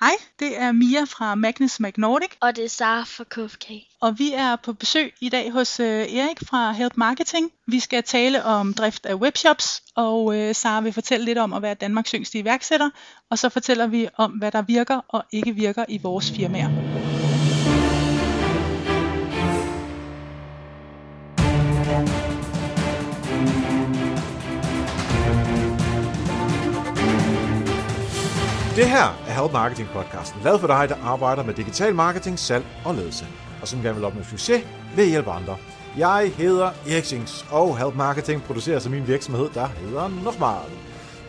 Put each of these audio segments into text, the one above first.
Hej, det er Mia fra Magnus McNordic, Og det er Sara fra KFK. og vi er på besøg i dag hos øh, Erik fra Help Marketing. Vi skal tale om drift af webshops, og øh, Sara vil fortælle lidt om at være Danmarks yngste iværksætter, og så fortæller vi om, hvad der virker og ikke virker i vores firmaer. Det her er Help Marketing podcasten, lavet for dig, der arbejder med digital marketing, salg og ledelse, og som gerne vil opnå succes ved at hjælpe andre. Jeg hedder Erik Sings, og Help Marketing producerer som min virksomhed, der hedder Nochmal.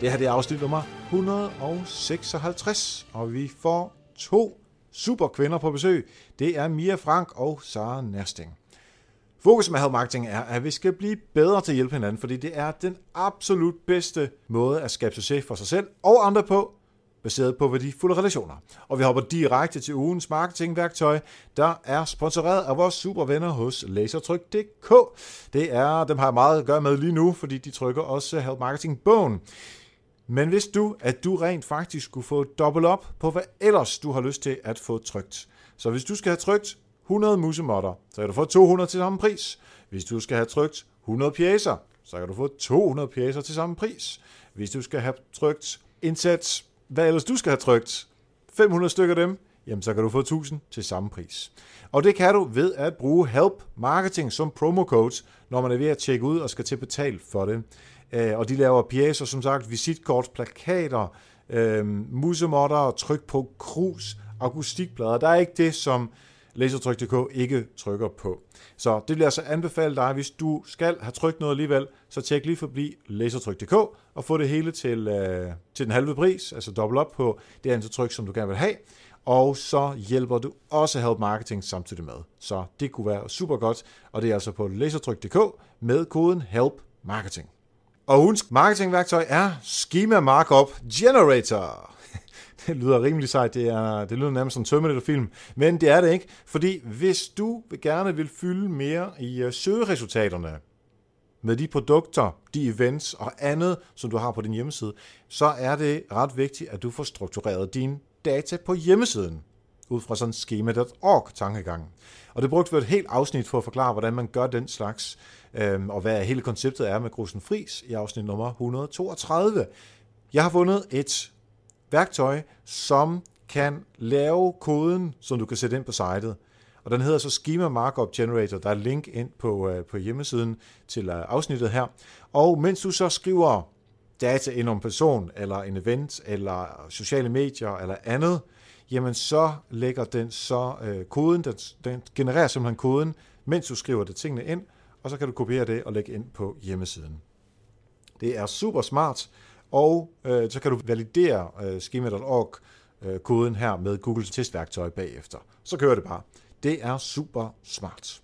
Det her det er afsnit nummer 156, og vi får to super kvinder på besøg. Det er Mia Frank og Sara Nersting. Fokus med Help Marketing er, at vi skal blive bedre til at hjælpe hinanden, fordi det er den absolut bedste måde at skabe succes for sig selv og andre på, baseret på værdifulde relationer. Og vi hopper direkte til ugens marketingværktøj, der er sponsoreret af vores super venner hos Lasertryk.dk. Det er, dem har jeg meget at gøre med lige nu, fordi de trykker også Help Marketing bogen. Men hvis du, at du rent faktisk skulle få dobbelt op på, hvad ellers du har lyst til at få trygt. Så hvis du skal have trygt 100 musemotter, så kan du få 200 til samme pris. Hvis du skal have trygt 100 pjæser, så kan du få 200 pjæser til samme pris. Hvis du skal have trygt indsats, hvad ellers du skal have trygt, 500 stykker dem, jamen så kan du få 1000 til samme pris. Og det kan du ved at bruge Help Marketing som promo code, når man er ved at tjekke ud og skal til at betale for det. Øh, og de laver pjæser, som sagt, visitkort, plakater, øh, musemotter, tryk på krus, akustikplader. Der er ikke det, som Lasertryk.dk ikke trykker på. Så det vil jeg altså anbefale dig, hvis du skal have trykt noget alligevel, så tjek lige forbi Lasertryk.dk og få det hele til, øh, til den halve pris, altså dobbelt op på det antal tryk, som du gerne vil have. Og så hjælper du også Help Marketing samtidig med. Så det kunne være super godt, og det er altså på lasertryk.dk med koden HELP MARKETING. Og ugens marketingværktøj er Schema Markup Generator. Det lyder rimelig sejt, det, er, det lyder nærmest som en Terminator-film, men det er det ikke, fordi hvis du gerne vil fylde mere i øh, søgeresultaterne med de produkter, de events og andet, som du har på din hjemmeside, så er det ret vigtigt, at du får struktureret dine data på hjemmesiden ud fra sådan en schema.org-tankegang. Og det brugte vi et helt afsnit for at forklare, hvordan man gør den slags, øhm, og hvad hele konceptet er med Grusen Fris i afsnit nummer 132. Jeg har fundet et værktøj, som kan lave koden, som du kan sætte ind på sitet. Og den hedder så Schema Markup Generator. Der er link ind på, øh, på hjemmesiden til øh, afsnittet her. Og mens du så skriver data ind om en person, eller en event, eller sociale medier, eller andet, jamen så lægger den så øh, koden, den, den genererer simpelthen koden, mens du skriver det tingene ind, og så kan du kopiere det og lægge ind på hjemmesiden. Det er super smart, og øh, så kan du validere øh, schema.org øh, koden her med Googles testværktøj bagefter. Så kører det bare. Det er super smart.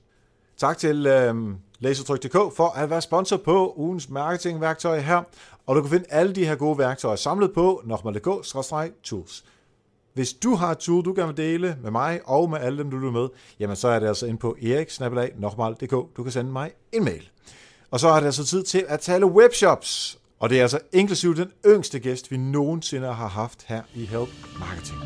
Tak til øh, Lasertryk.dk for at være sponsor på ugens marketingværktøj her, og du kan finde alle de her gode værktøjer samlet på nokmal.dk-tools. Hvis du har et tool, du gerne vil dele med mig og med alle dem, du lytter med, jamen så er det altså ind på eriksnabelag.nokmal.dk. Du kan sende mig en mail. Og så er det altså tid til at tale webshops. Og det er altså inklusiv den yngste gæst, vi nogensinde har haft her i Help Marketing.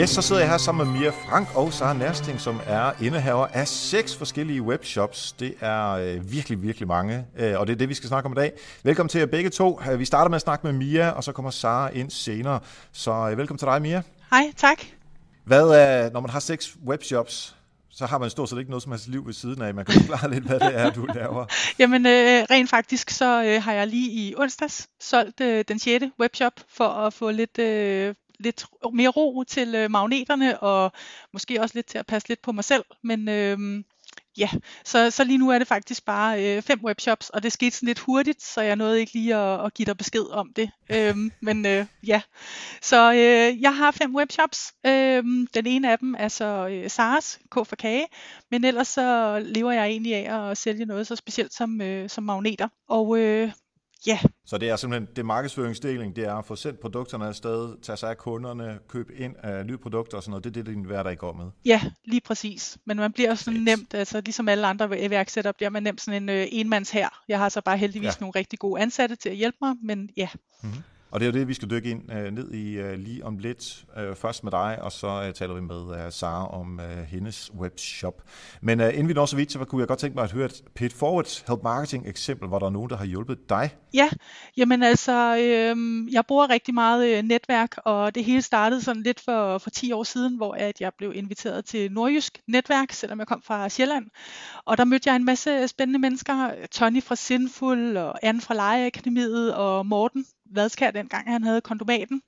Yes, så sidder jeg her sammen med Mia Frank og Sara Nærsting, som er indehaver af seks forskellige webshops. Det er øh, virkelig, virkelig mange, øh, og det er det, vi skal snakke om i dag. Velkommen til jer begge to. Øh, vi starter med at snakke med Mia, og så kommer Sara ind senere. Så øh, velkommen til dig, Mia. Hej, tak. Hvad er, når man har seks webshops, så har man stort set ikke noget som helst liv ved siden af. Man kan forklare lidt, hvad det er, du laver. Jamen øh, rent faktisk, så øh, har jeg lige i onsdags solgt øh, den sjette webshop for at få lidt, øh, lidt mere ro til øh, magneterne, og måske også lidt til at passe lidt på mig selv. Men øh, ja, så, så lige nu er det faktisk bare øh, fem webshops, og det skete sådan lidt hurtigt, så jeg nåede ikke lige at, at give dig besked om det. øhm, men øh, ja, så øh, jeg har fem webshops. Øhm, den ene af dem er så øh, SARS, K for kage, men ellers så lever jeg egentlig af at sælge noget så specielt som, øh, som magneter. Og øh, Ja. Så det er simpelthen, det markedsføringsdeling, det er at få sendt produkterne afsted, tage sig af kunderne, købe ind af nye produkter og sådan noget. Det er det, din hverdag går med. Ja, lige præcis. Men man bliver sådan Fedt. nemt, altså ligesom alle andre iværksættere, bliver man nemt sådan en øh, enmands her. Jeg har så bare heldigvis ja. nogle rigtig gode ansatte til at hjælpe mig, men ja. Mm-hmm. Og det er jo det, vi skal dykke ind øh, ned i øh, lige om lidt. Øh, først med dig, og så øh, taler vi med øh, Sara om øh, hendes webshop. Men øh, inden vi når så vidt, så kunne jeg godt tænke mig at høre et Pit Forward Help Marketing eksempel, hvor der er nogen, der har hjulpet dig. Ja, jamen altså, øh, jeg bruger rigtig meget øh, netværk, og det hele startede sådan lidt for, for 10 år siden, hvor at jeg blev inviteret til Nordjysk Netværk, selvom jeg kom fra Sjælland. Og der mødte jeg en masse spændende mennesker, Tony fra Sinful, og Anne fra Lejeakademiet, og Morten Vadskær, dengang han havde kondomaten.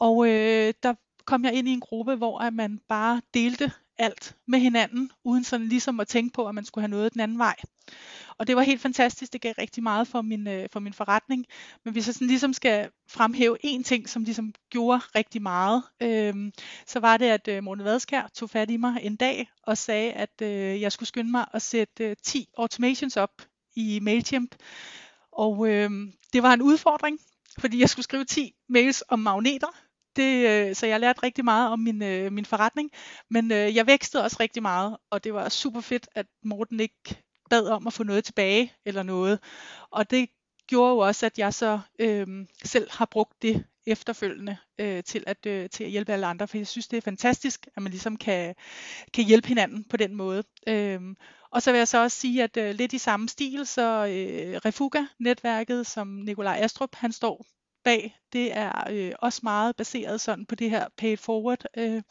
Og øh, der kom jeg ind i en gruppe, hvor at man bare delte alt med hinanden, uden sådan ligesom at tænke på, at man skulle have noget den anden vej. Og det var helt fantastisk, det gav rigtig meget for min, øh, for min forretning. Men hvis jeg sådan ligesom skal fremhæve en ting, som ligesom gjorde rigtig meget, øh, så var det, at øh, Morten Vadskær tog fat i mig en dag og sagde, at øh, jeg skulle skynde mig at sætte øh, 10 automations op i MailChimp. Og øh, det var en udfordring, fordi jeg skulle skrive 10 mails om magneter. Det, øh, så jeg lærte rigtig meget om min, øh, min forretning, men øh, jeg vækstede også rigtig meget, og det var super fedt, at Morten ikke bad om at få noget tilbage eller noget. Og det gjorde jo også, at jeg så øh, selv har brugt det efterfølgende øh, til, at, øh, til at hjælpe alle andre, for jeg synes, det er fantastisk, at man ligesom kan, kan hjælpe hinanden på den måde. Øh, og så vil jeg så også sige, at øh, lidt i samme stil, så øh, Refuga-netværket, som Nikolaj Astrup han står bag, det er øh, også meget baseret sådan på det her pay forward, øh,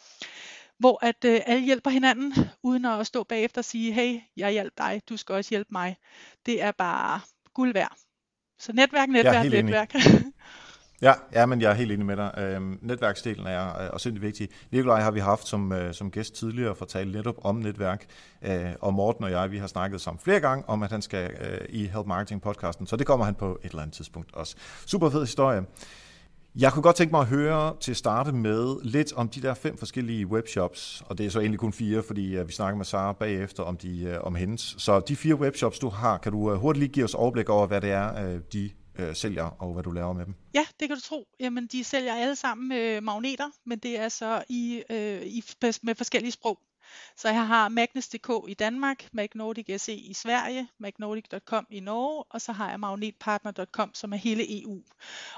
hvor at øh, alle hjælper hinanden, uden at stå bagefter og sige, hey, jeg hjælper dig, du skal også hjælpe mig. Det er bare guld værd. Så netværk, netværk, netværk. Ja, ja, men jeg er helt enig med dig. Øhm, netværksdelen er også øh, sindssygt vigtig. Nikolaj har vi haft som, øh, som gæst tidligere for at tale netop om netværk, øh, og Morten og jeg, vi har snakket sammen flere gange om, at han skal øh, i Help Marketing podcasten, så det kommer han på et eller andet tidspunkt også. Super fed historie. Jeg kunne godt tænke mig at høre til at starte med lidt om de der fem forskellige webshops, og det er så egentlig kun fire, fordi øh, vi snakker med Sara bagefter om, de, øh, om hendes. Så de fire webshops, du har, kan du hurtigt lige give os overblik over, hvad det er, de øh, sælger, og hvad du laver med dem? Ja, det kan du tro. Jamen, de sælger alle sammen øh, magneter, men det er så i, øh, i, med forskellige sprog. Så jeg har Magnus.dk i Danmark, Magnordic SE i Sverige, magnordic.com i Norge, og så har jeg magnetpartner.com, som er hele EU.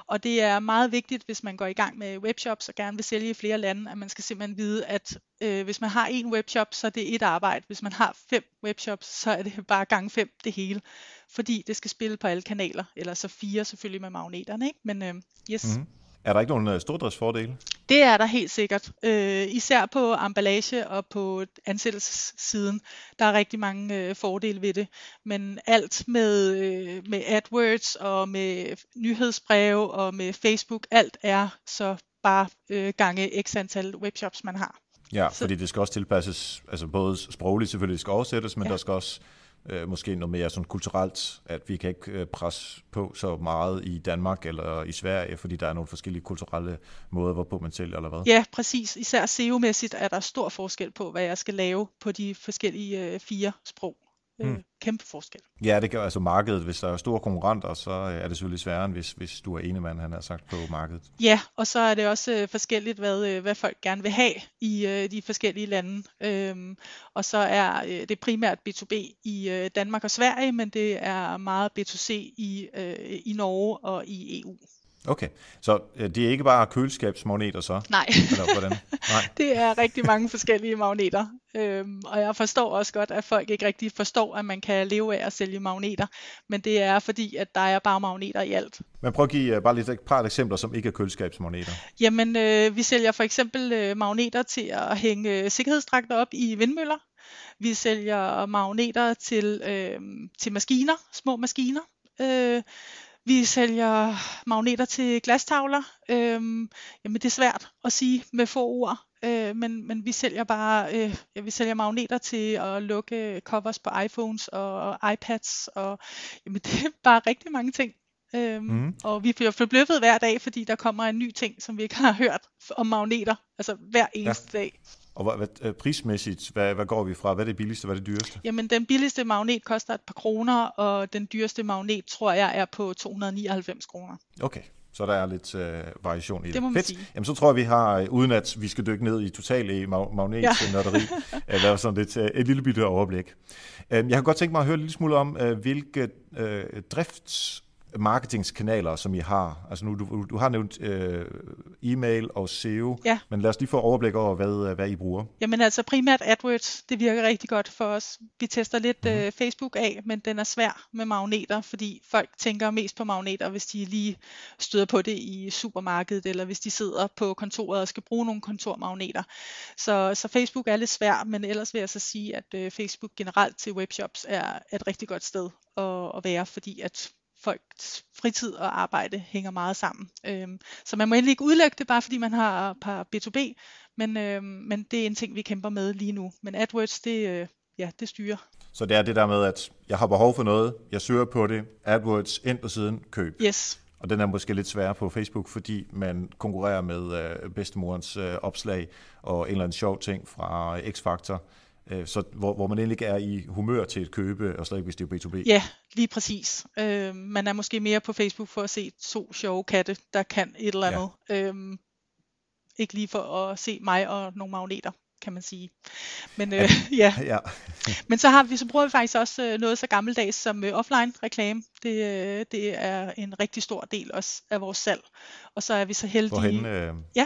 Og det er meget vigtigt, hvis man går i gang med webshops og gerne vil sælge i flere lande, at man skal simpelthen vide, at øh, hvis man har en webshop, så er det et arbejde. Hvis man har fem webshops, så er det bare gang fem det hele. Fordi det skal spille på alle kanaler, eller så fire selvfølgelig med magneterne. Ikke? Men øh, yes. Mm-hmm. Er der ikke nogen stordriftsfordele? Det er der helt sikkert. Øh, især på emballage og på ansættelsessiden. Der er rigtig mange øh, fordele ved det. Men alt med, øh, med AdWords og med nyhedsbreve og med Facebook, alt er så bare øh, gange x antal webshops, man har. Ja, så. fordi det skal også tilpasses, altså både sprogligt selvfølgelig skal oversættes, men ja. der skal også øh, måske noget mere sådan kulturelt, at vi kan ikke øh, presse på så meget i Danmark eller i Sverige, fordi der er nogle forskellige kulturelle måder, hvorpå man sælger, eller hvad? Ja, præcis. Især SEO-mæssigt er der stor forskel på, hvad jeg skal lave på de forskellige øh, fire sprog mm. kæmpe forskel. Ja, det gør altså markedet. Hvis der er store konkurrenter, så er det selvfølgelig sværere, end hvis, hvis du er ene mand, han har sagt, på markedet. Ja, og så er det også øh, forskelligt, hvad, øh, hvad folk gerne vil have i øh, de forskellige lande. Øhm, og så er øh, det primært B2B i øh, Danmark og Sverige, men det er meget B2C i, øh, i Norge og i EU. Okay, så øh, det er ikke bare køleskabsmagneter så? Nej, Eller hvordan? Nej. det er rigtig mange forskellige magneter. Øhm, og jeg forstår også godt, at folk ikke rigtig forstår, at man kan leve af at sælge magneter. Men det er fordi, at der er bare magneter i alt. Men prøv at give uh, bare lidt et par eksempler, som ikke er køleskabsmagneter. Jamen, øh, vi sælger for eksempel øh, magneter til at hænge sikkerhedsdragter op i vindmøller. Vi sælger magneter til, øh, til maskiner, små maskiner. Øh, vi sælger magneter til glastavler. Øhm, jamen det er svært at sige med få ord, øh, men, men vi sælger bare øh, ja, vi sælger magneter til at lukke covers på iPhones og iPads og jamen det er bare rigtig mange ting. Øhm, mm. Og vi bliver forbløffet hver dag, fordi der kommer en ny ting, som vi ikke har hørt om magneter, altså hver eneste ja. dag. Og hvad, hvad, øh, prismæssigt, hvad, hvad går vi fra? Hvad er det billigste, hvad er det dyreste? Jamen, den billigste magnet koster et par kroner, og den dyreste magnet, tror jeg, er på 299 kroner. Okay, så der er lidt øh, variation i det. Det må man Fedt. sige. Jamen, så tror jeg, vi har, øh, uden at vi skal dykke ned i total i mag- magnetnørderi, ja. lavet sådan lidt, øh, et lille bitte overblik. Øh, jeg har godt tænkt mig at høre lidt smule om, øh, hvilke øh, drifts marketingskanaler, som I har? Altså nu, du, du har nævnt øh, e-mail og SEO, Ja. men lad os lige få overblik over, hvad, øh, hvad I bruger. Jamen altså primært AdWords, det virker rigtig godt for os. Vi tester lidt mm-hmm. øh, Facebook af, men den er svær med magneter, fordi folk tænker mest på magneter, hvis de lige støder på det i supermarkedet, eller hvis de sidder på kontoret og skal bruge nogle kontormagneter. Så, så Facebook er lidt svær, men ellers vil jeg så sige, at øh, Facebook generelt til webshops er et rigtig godt sted at, at være, fordi at folks fritid og arbejde hænger meget sammen. Øhm, så man må endelig ikke udlægge det, bare fordi man har et par B2B, men, øhm, men det er en ting, vi kæmper med lige nu. Men AdWords, det, øh, ja, det styrer. Så det er det der med, at jeg har behov for noget, jeg søger på det, AdWords ind på siden, køb. Yes, Og den er måske lidt sværere på Facebook, fordi man konkurrerer med øh, bedstemorens øh, opslag og en eller anden sjov ting fra X-Factor, øh, så, hvor, hvor man egentlig er i humør til at købe, og slet ikke hvis det er B2B. ja, lige præcis. Øhm, man er måske mere på Facebook for at se to sjove katte, der kan et eller andet. Ja. Øhm, ikke lige for at se mig og nogle magneter kan man sige. Men, øh, ja. ja. Men så har vi så bruger vi faktisk også øh, noget så gammeldags som øh, offline reklame. Det, øh, det er en rigtig stor del også af vores salg. Og så er vi så heldige. Hvorhen, øh, Ja.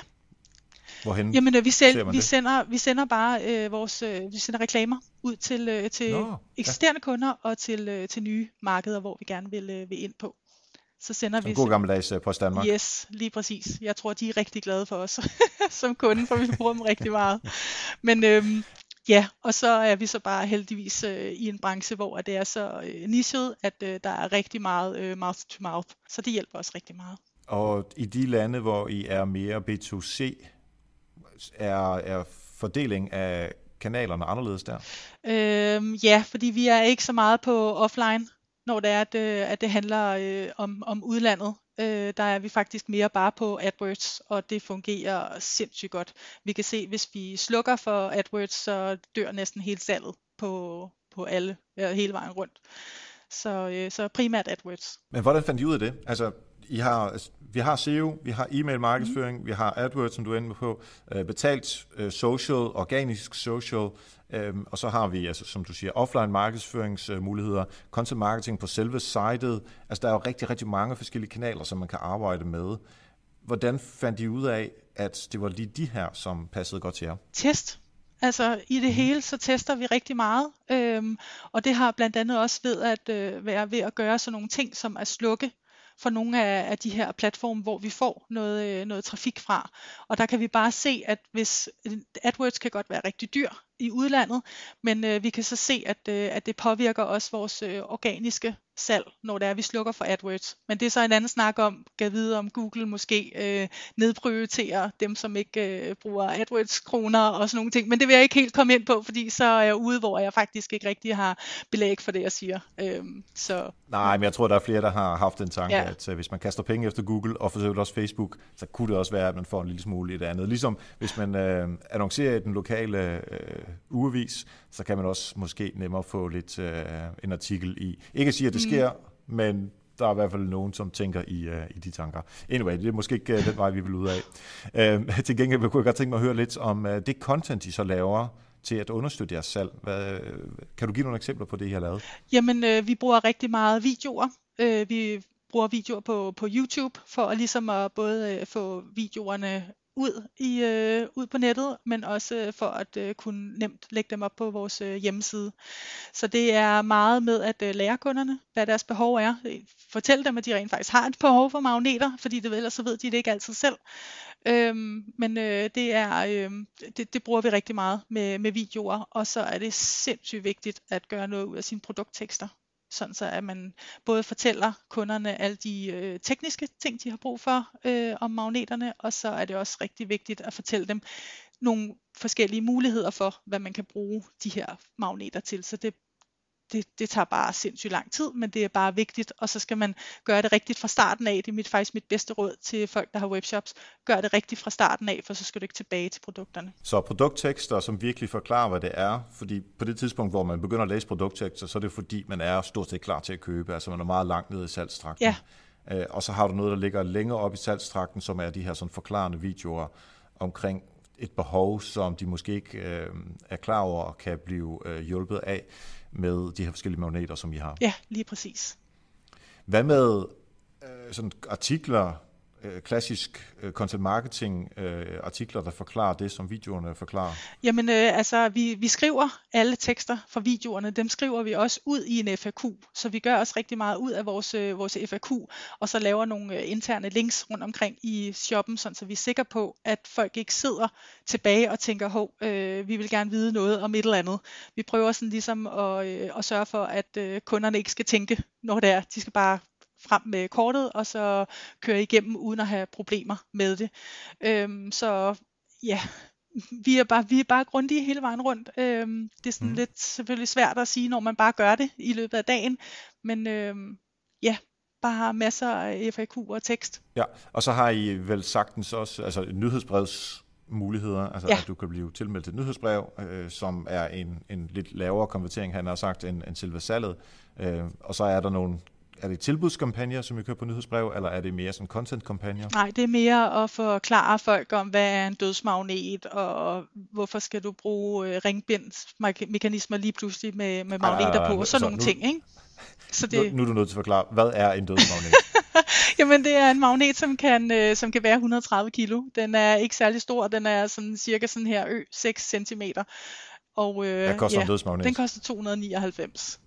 Hvorhen Jamen øh, vi, ser sel, man vi sender vi sender bare øh, vores øh, vi sender reklamer ud til øh, til Nå, ja. eksisterende kunder og til øh, til nye markeder, hvor vi gerne vil øh, vil ind på. Så sender Som vi god gammeldags øh, Post Danmark. Yes, lige præcis. Jeg tror, de er rigtig glade for os som kunde, for vi bruger dem rigtig meget. Men øhm, ja, og så er vi så bare heldigvis øh, i en branche, hvor det er så øh, nichet, at øh, der er rigtig meget øh, mouth to mouth. Så det hjælper os rigtig meget. Og i de lande, hvor I er mere B2C, er, er fordeling af kanalerne anderledes der? Øhm, ja, fordi vi er ikke så meget på offline, når det er, at, øh, at det handler øh, om, om udlandet. Øh, der er vi faktisk mere bare på AdWords, og det fungerer sindssygt godt. Vi kan se, hvis vi slukker for AdWords, så dør næsten hele salget på, på alle, ja, hele vejen rundt. Så, øh, så primært AdWords. Men hvordan fandt I ud af det? Altså, I har, altså, vi har SEO, vi har e-mail markedsføring, mm. vi har AdWords, som du er inde på, øh, betalt øh, social, organisk social, øh, og så har vi, altså, som du siger, offline markedsføringsmuligheder, content marketing på selve sitet. Altså, der er jo rigtig, rigtig mange forskellige kanaler, som man kan arbejde med. Hvordan fandt I ud af, at det var lige de her, som passede godt til jer? test. Altså i det hele, så tester vi rigtig meget, øhm, og det har blandt andet også ved at øh, være ved at gøre sådan nogle ting, som at slukke for nogle af, af de her platforme, hvor vi får noget, øh, noget trafik fra. Og der kan vi bare se, at hvis AdWords kan godt være rigtig dyr i udlandet, men øh, vi kan så se, at, øh, at det påvirker også vores øh, organiske salg, når det er, vi slukker for AdWords. Men det er så en anden snak om, kan vide om Google måske øh, nedprioriterer dem, som ikke øh, bruger AdWords-kroner og sådan nogle ting. Men det vil jeg ikke helt komme ind på, fordi så er jeg ude, hvor jeg faktisk ikke rigtig har belæg for det, jeg siger. Øhm, så Nej, men jeg tror, der er flere, der har haft den tanke, ja. At uh, hvis man kaster penge efter Google, og for øvrigt også Facebook, så kunne det også være, at man får en lille smule i det andet. Ligesom hvis man uh, annoncerer i den lokale uh, ugevis, så kan man også måske nemmere få lidt uh, en artikel i. Ikke at sige, at det sker, men der er i hvert fald nogen, som tænker i, uh, i de tanker. Anyway, det er måske ikke uh, den vej, vi vil ud af. Uh, til gengæld kunne jeg godt tænke mig at høre lidt om uh, det content, I så laver til at understøtte jeres salg. Hvad, kan du give nogle eksempler på det, I har lavet? Jamen, øh, vi bruger rigtig meget videoer. Øh, vi bruger videoer på, på YouTube for at ligesom at både øh, få videoerne ud i øh, ud på nettet, men også øh, for at øh, kunne nemt lægge dem op på vores øh, hjemmeside. Så det er meget med at øh, lære kunderne, hvad deres behov er. Fortæl dem, at de rent faktisk har et behov for magneter, fordi det, ellers så ved de det ikke altid selv. Øhm, men øh, det er øh, det, det bruger vi rigtig meget med, med videoer, og så er det sindssygt vigtigt at gøre noget ud af sine produkttekster sådan så at man både fortæller kunderne alle de øh, tekniske ting, de har brug for øh, om magneterne, og så er det også rigtig vigtigt at fortælle dem nogle forskellige muligheder for, hvad man kan bruge de her magneter til. Så det det, det tager bare sindssygt lang tid, men det er bare vigtigt, og så skal man gøre det rigtigt fra starten af. Det er mit, faktisk mit bedste råd til folk, der har webshops. Gør det rigtigt fra starten af, for så skal du ikke tilbage til produkterne. Så produkttekster, som virkelig forklarer, hvad det er, fordi på det tidspunkt, hvor man begynder at læse produkttekster, så er det fordi, man er stort set klar til at købe, altså man er meget langt nede i salgstrakten. Ja. Øh, og så har du noget, der ligger længere op i salgstrakten, som er de her sådan forklarende videoer omkring et behov, som de måske ikke øh, er klar over og kan blive øh, hjulpet af med de her forskellige magneter, som I har. Ja, lige præcis. Hvad med øh, sådan artikler, øh, klassisk øh, content marketing øh, artikler, der forklarer det, som videoerne forklarer? Jamen øh, altså, vi, vi skriver alle tekster fra videoerne, dem skriver vi også ud i en FAQ, så vi gør også rigtig meget ud af vores, øh, vores FAQ, og så laver nogle øh, interne links rundt omkring i shoppen, sådan, så vi er sikre på, at folk ikke sidder tilbage og tænker, hov, øh, vi vil gerne vide noget om et eller andet. Vi prøver sådan ligesom at, øh, at sørge for, at øh, kunderne ikke skal tænke, når det er. De skal bare frem med kortet, og så køre igennem uden at have problemer med det. Øhm, så ja, vi er bare, vi er bare grundige hele vejen rundt. Øhm, det er sådan mm. lidt selvfølgelig svært at sige, når man bare gør det i løbet af dagen, men øhm, ja, bare masser af FAQ og tekst. Ja, og så har I vel sagtens også altså nyhedsbrevs muligheder, altså ja. at du kan blive tilmeldt til et nyhedsbrev, øh, som er en, en lidt lavere konvertering, han har sagt, end, end selve salget. Øh, og så er der nogle er det tilbudskampagner, som I kører på nyhedsbrev, eller er det mere sådan content-kampagner? Nej, det er mere at forklare folk om, hvad er en dødsmagnet, og hvorfor skal du bruge øh, ringbindsmekanismer lige pludselig med, med magneter ah, på, og sådan nogle nu, ting. Ikke? Så det... nu, nu er du nødt til at forklare, hvad er en dødsmagnet? Jamen det er en magnet, som kan, øh, som kan være 130 kilo. Den er ikke særlig stor, den er sådan cirka sådan her ø, 6 cm. Og øh, Hvad koster ja, en dødsmagnet? Den koster 299.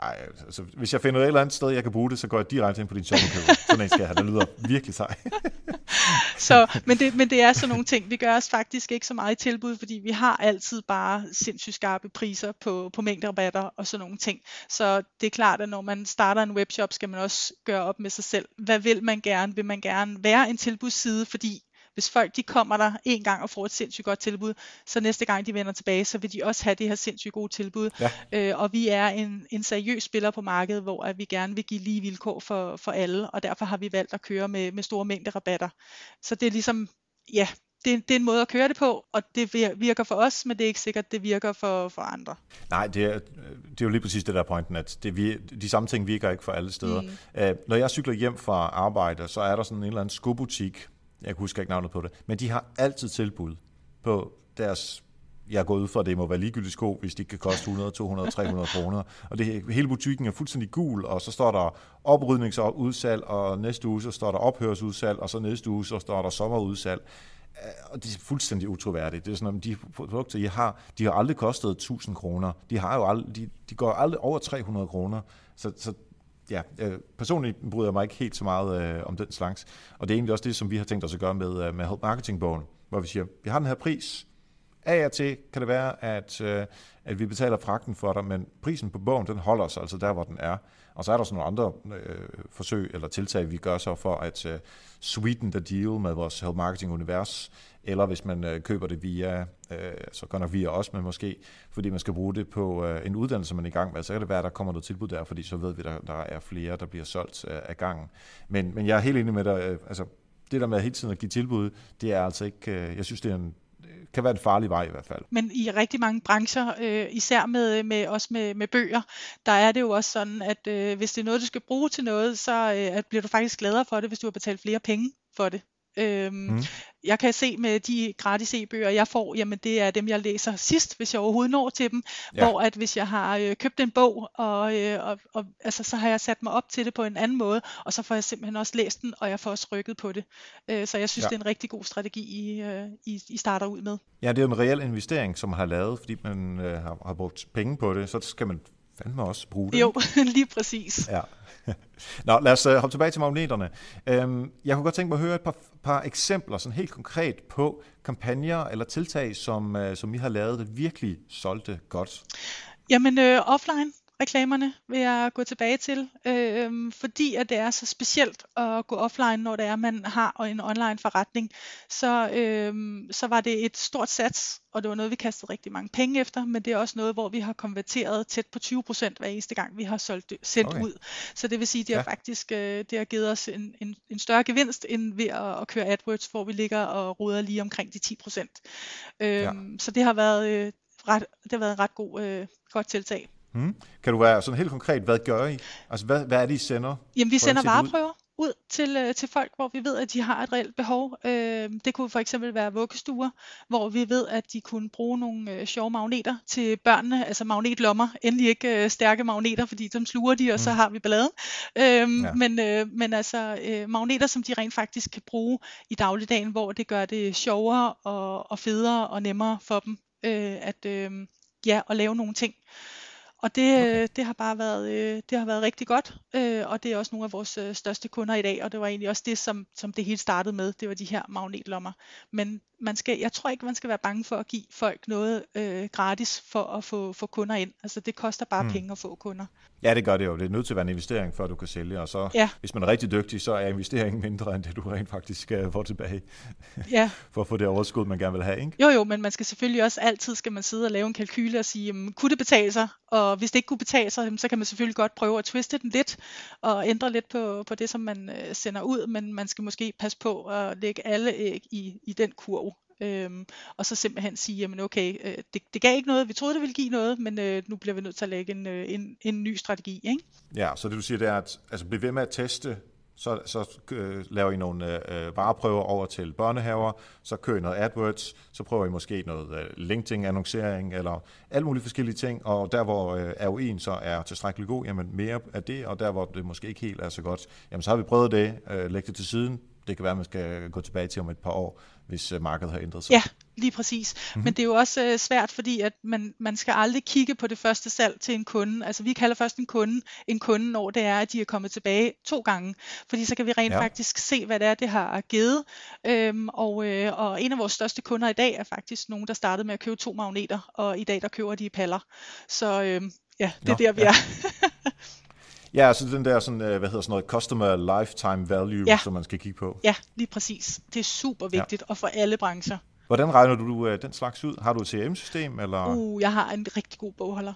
Ej, altså, hvis jeg finder et eller andet sted, jeg kan bruge det, så går jeg direkte ind på din shoppingkøb. Sådan en skal jeg have, Det lyder virkelig sej. så, men, det, men det er sådan nogle ting. Vi gør os faktisk ikke så meget i tilbud, fordi vi har altid bare sindssygt skarpe priser på, på mængderabatter og sådan nogle ting. Så det er klart, at når man starter en webshop, skal man også gøre op med sig selv. Hvad vil man gerne? Vil man gerne være en tilbudsside, fordi hvis folk de kommer der en gang og får et sindssygt godt tilbud, så næste gang de vender tilbage, så vil de også have det her sindssygt gode tilbud. Ja. Øh, og vi er en, en seriøs spiller på markedet, hvor at vi gerne vil give lige vilkår for, for alle, og derfor har vi valgt at køre med, med store mængder rabatter. Så det er ligesom, ja, det, det er en måde at køre det på, og det virker for os, men det er ikke sikkert, det virker for, for andre. Nej, det er, det er jo lige præcis det der pointen, at det, de samme ting virker ikke for alle steder. Mm. Uh, når jeg cykler hjem fra arbejde, så er der sådan en eller anden skobutik, jeg husker ikke navnet på det, men de har altid tilbud på deres jeg går ud fra, at det må være ligegyldigt sko, hvis de kan koste 100, 200, 300 kroner. Og det, hele butikken er fuldstændig gul, og så står der oprydnings- og udsalg, og næste uge så står der ophørsudsalg, og så næste uge så står der sommerudsalg. Øh, og det er fuldstændig utroværdigt. Det er sådan, at de produkter, I har, de har aldrig kostet 1000 kroner. De, har jo aldrig, de, de går aldrig over 300 kroner. Så, så ja, øh, personligt bryder jeg mig ikke helt så meget øh, om den slags. Og det er egentlig også det, som vi har tænkt os at gøre med, øh, med Help Marketing-bogen, hvor vi siger, vi har den her pris. Af og til kan det være, at, øh, at vi betaler fragten for dig, men prisen på bogen, den holder sig altså der, hvor den er. Og så er der sådan nogle andre øh, forsøg eller tiltag, vi gør så for at øh, sweeten the deal med vores health Marketing-univers eller hvis man øh, køber det via, øh, så godt nok via os, men måske fordi man skal bruge det på øh, en uddannelse, man er i gang med, så kan det være, at der kommer noget tilbud der, fordi så ved vi, at der, der er flere, der bliver solgt øh, af gangen. Men, men jeg er helt enig med dig, øh, altså det der med hele tiden at give tilbud, det er altså ikke, øh, jeg synes, det er en, kan være en farlig vej i hvert fald. Men i rigtig mange brancher, øh, især med, med også med, med bøger, der er det jo også sådan, at øh, hvis det er noget, du skal bruge til noget, så øh, bliver du faktisk gladere for det, hvis du har betalt flere penge for det. Øhm, mm. Jeg kan se med de gratis e-bøger, jeg får, jamen det er dem, jeg læser sidst, hvis jeg overhovedet når til dem. Ja. Hvor at hvis jeg har øh, købt en bog, og, øh, og, og altså, så har jeg sat mig op til det på en anden måde, og så får jeg simpelthen også læst den, og jeg får også rykket på det. Øh, så jeg synes, ja. det er en rigtig god strategi, I, øh, I, I starter ud med. Ja, det er en reel investering, som man har lavet, fordi man øh, har, har brugt penge på det, så skal man fandme også bruge det. Jo, lige præcis. Ja. Nå, lad os uh, hoppe tilbage til magneterne. Um, jeg kunne godt tænke mig at høre et par, par eksempler, sådan helt konkret på kampagner eller tiltag, som, uh, som I har lavet, der virkelig solgte godt. Jamen, uh, offline reklamerne vil jeg gå tilbage til, øh, fordi at det er så specielt at gå offline, når det er, man har en online forretning. Så, øh, så var det et stort sats, og det var noget, vi kastede rigtig mange penge efter, men det er også noget, hvor vi har konverteret tæt på 20 procent hver eneste gang, vi har solgt, sendt okay. ud. Så det vil sige, det har ja. faktisk øh, det har givet os en, en, en større gevinst, end ved at, at køre AdWords, hvor vi ligger og ruder lige omkring de 10 procent. Øh, ja. Så det har været, øh, ret, det har været en ret god, øh, godt tiltag. Hmm. Kan du være sådan helt konkret, hvad gør I? Altså, hvad, hvad er det, I sender? Jamen, vi sender vareprøver ud til, øh, til folk, hvor vi ved, at de har et reelt behov. Øh, det kunne for eksempel være vuggestuer, hvor vi ved, at de kunne bruge nogle øh, sjove magneter til børnene, altså magnetlommer. Endelig ikke øh, stærke magneter, fordi dem sluger de, og så har vi balladen. Øh, ja. men, øh, men altså øh, magneter, som de rent faktisk kan bruge i dagligdagen, hvor det gør det sjovere og, og federe og nemmere for dem øh, at, øh, ja, at lave nogle ting. Og det, okay. det har bare været, øh, det har været rigtig godt, øh, og det er også nogle af vores øh, største kunder i dag, og det var egentlig også det, som, som det hele startede med, det var de her magnetlommer. Men man skal, jeg tror ikke, man skal være bange for at give folk noget øh, gratis for at få, få kunder ind. Altså det koster bare mm. penge at få kunder. Ja, det gør det jo. Det er nødt til at være en investering, før du kan sælge, og så ja. hvis man er rigtig dygtig, så er investeringen mindre, end det du rent faktisk skal få tilbage. Ja. for at få det overskud, man gerne vil have, ikke? Jo, jo, men man skal selvfølgelig også altid skal man sidde og lave en kalkyle og sige, jamen, kunne det betale sig? Og hvis det ikke kunne betale sig, så kan man selvfølgelig godt prøve at twiste den lidt og ændre lidt på, på det, som man øh, sender ud, men man skal måske passe på at lægge alle æg i, i den kurv. Øhm, og så simpelthen sige, jamen okay, øh, det, det gav ikke noget, vi troede det ville give noget, men øh, nu bliver vi nødt til at lægge en, øh, en, en ny strategi. Ikke? Ja, så det du siger, det er at altså, blive ved med at teste, så, så øh, laver I nogle øh, øh, vareprøver over til børnehaver, så kører I noget AdWords, så prøver I måske noget øh, LinkedIn-annoncering, eller alle mulige forskellige ting, og der hvor øh, ROI'en så er tilstrækkeligt god, jamen mere af det, og der hvor det måske ikke helt er så godt, jamen så har vi prøvet det, øh, lægge det til siden, det kan være, at man skal gå tilbage til om et par år, hvis øh, markedet har ændret sig. Ja, lige præcis. Mm-hmm. Men det er jo også øh, svært, fordi at man, man skal aldrig kigge på det første salg til en kunde. Altså vi kalder først en kunde en kunde, når det er, at de er kommet tilbage to gange. Fordi så kan vi rent ja. faktisk se, hvad det er, det har givet. Øhm, og, øh, og en af vores største kunder i dag er faktisk nogen, der startede med at købe to magneter, og i dag der køber de paller. Så øh, ja, det er Nå, der, vi ja. er. Ja, altså den der sådan, øh, hvad hedder sådan noget, customer lifetime value, ja. som man skal kigge på. Ja, lige præcis. Det er super vigtigt, ja. og for alle brancher. Hvordan regner du uh, den slags ud? Har du et CRM-system? Eller? Uh, jeg har en rigtig god bogholder.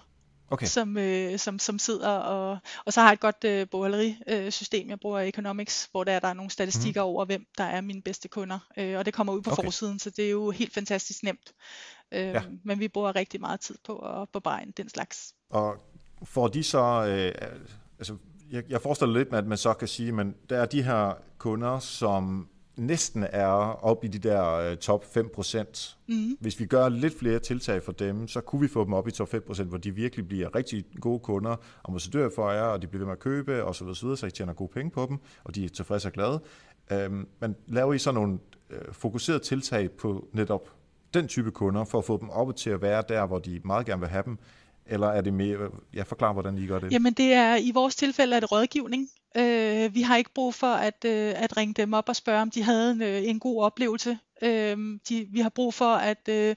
Okay. Som, øh, som, som sidder og, og så har jeg et godt øh, bogholderisystem. Jeg bruger Economics, hvor der er, der er nogle statistikker mm. over, hvem der er mine bedste kunder. Øh, og det kommer ud på okay. forsiden, så det er jo helt fantastisk nemt. Øh, ja. Men vi bruger rigtig meget tid på at beregne den slags. Og får de så øh, altså, jeg, jeg forestiller lidt med, at man så kan sige, men der er de her kunder, som næsten er op i de der uh, top 5%. Mm. Hvis vi gør lidt flere tiltag for dem, så kunne vi få dem op i top 5%, hvor de virkelig bliver rigtig gode kunder, ambassadører for jer, og de bliver ved med at købe, og så videre, så, videre, så I tjener gode penge på dem, og de er tilfredse og glade. Um, men laver I så nogle uh, fokuserede tiltag på netop den type kunder, for at få dem op til at være der, hvor de meget gerne vil have dem, eller er det mere, jeg forklarer, hvordan I gør det? Jamen det er, i vores tilfælde er det rådgivning. Øh, vi har ikke brug for at, øh, at ringe dem op og spørge, om de havde en, øh, en god oplevelse. Øh, de, vi har brug for at, øh,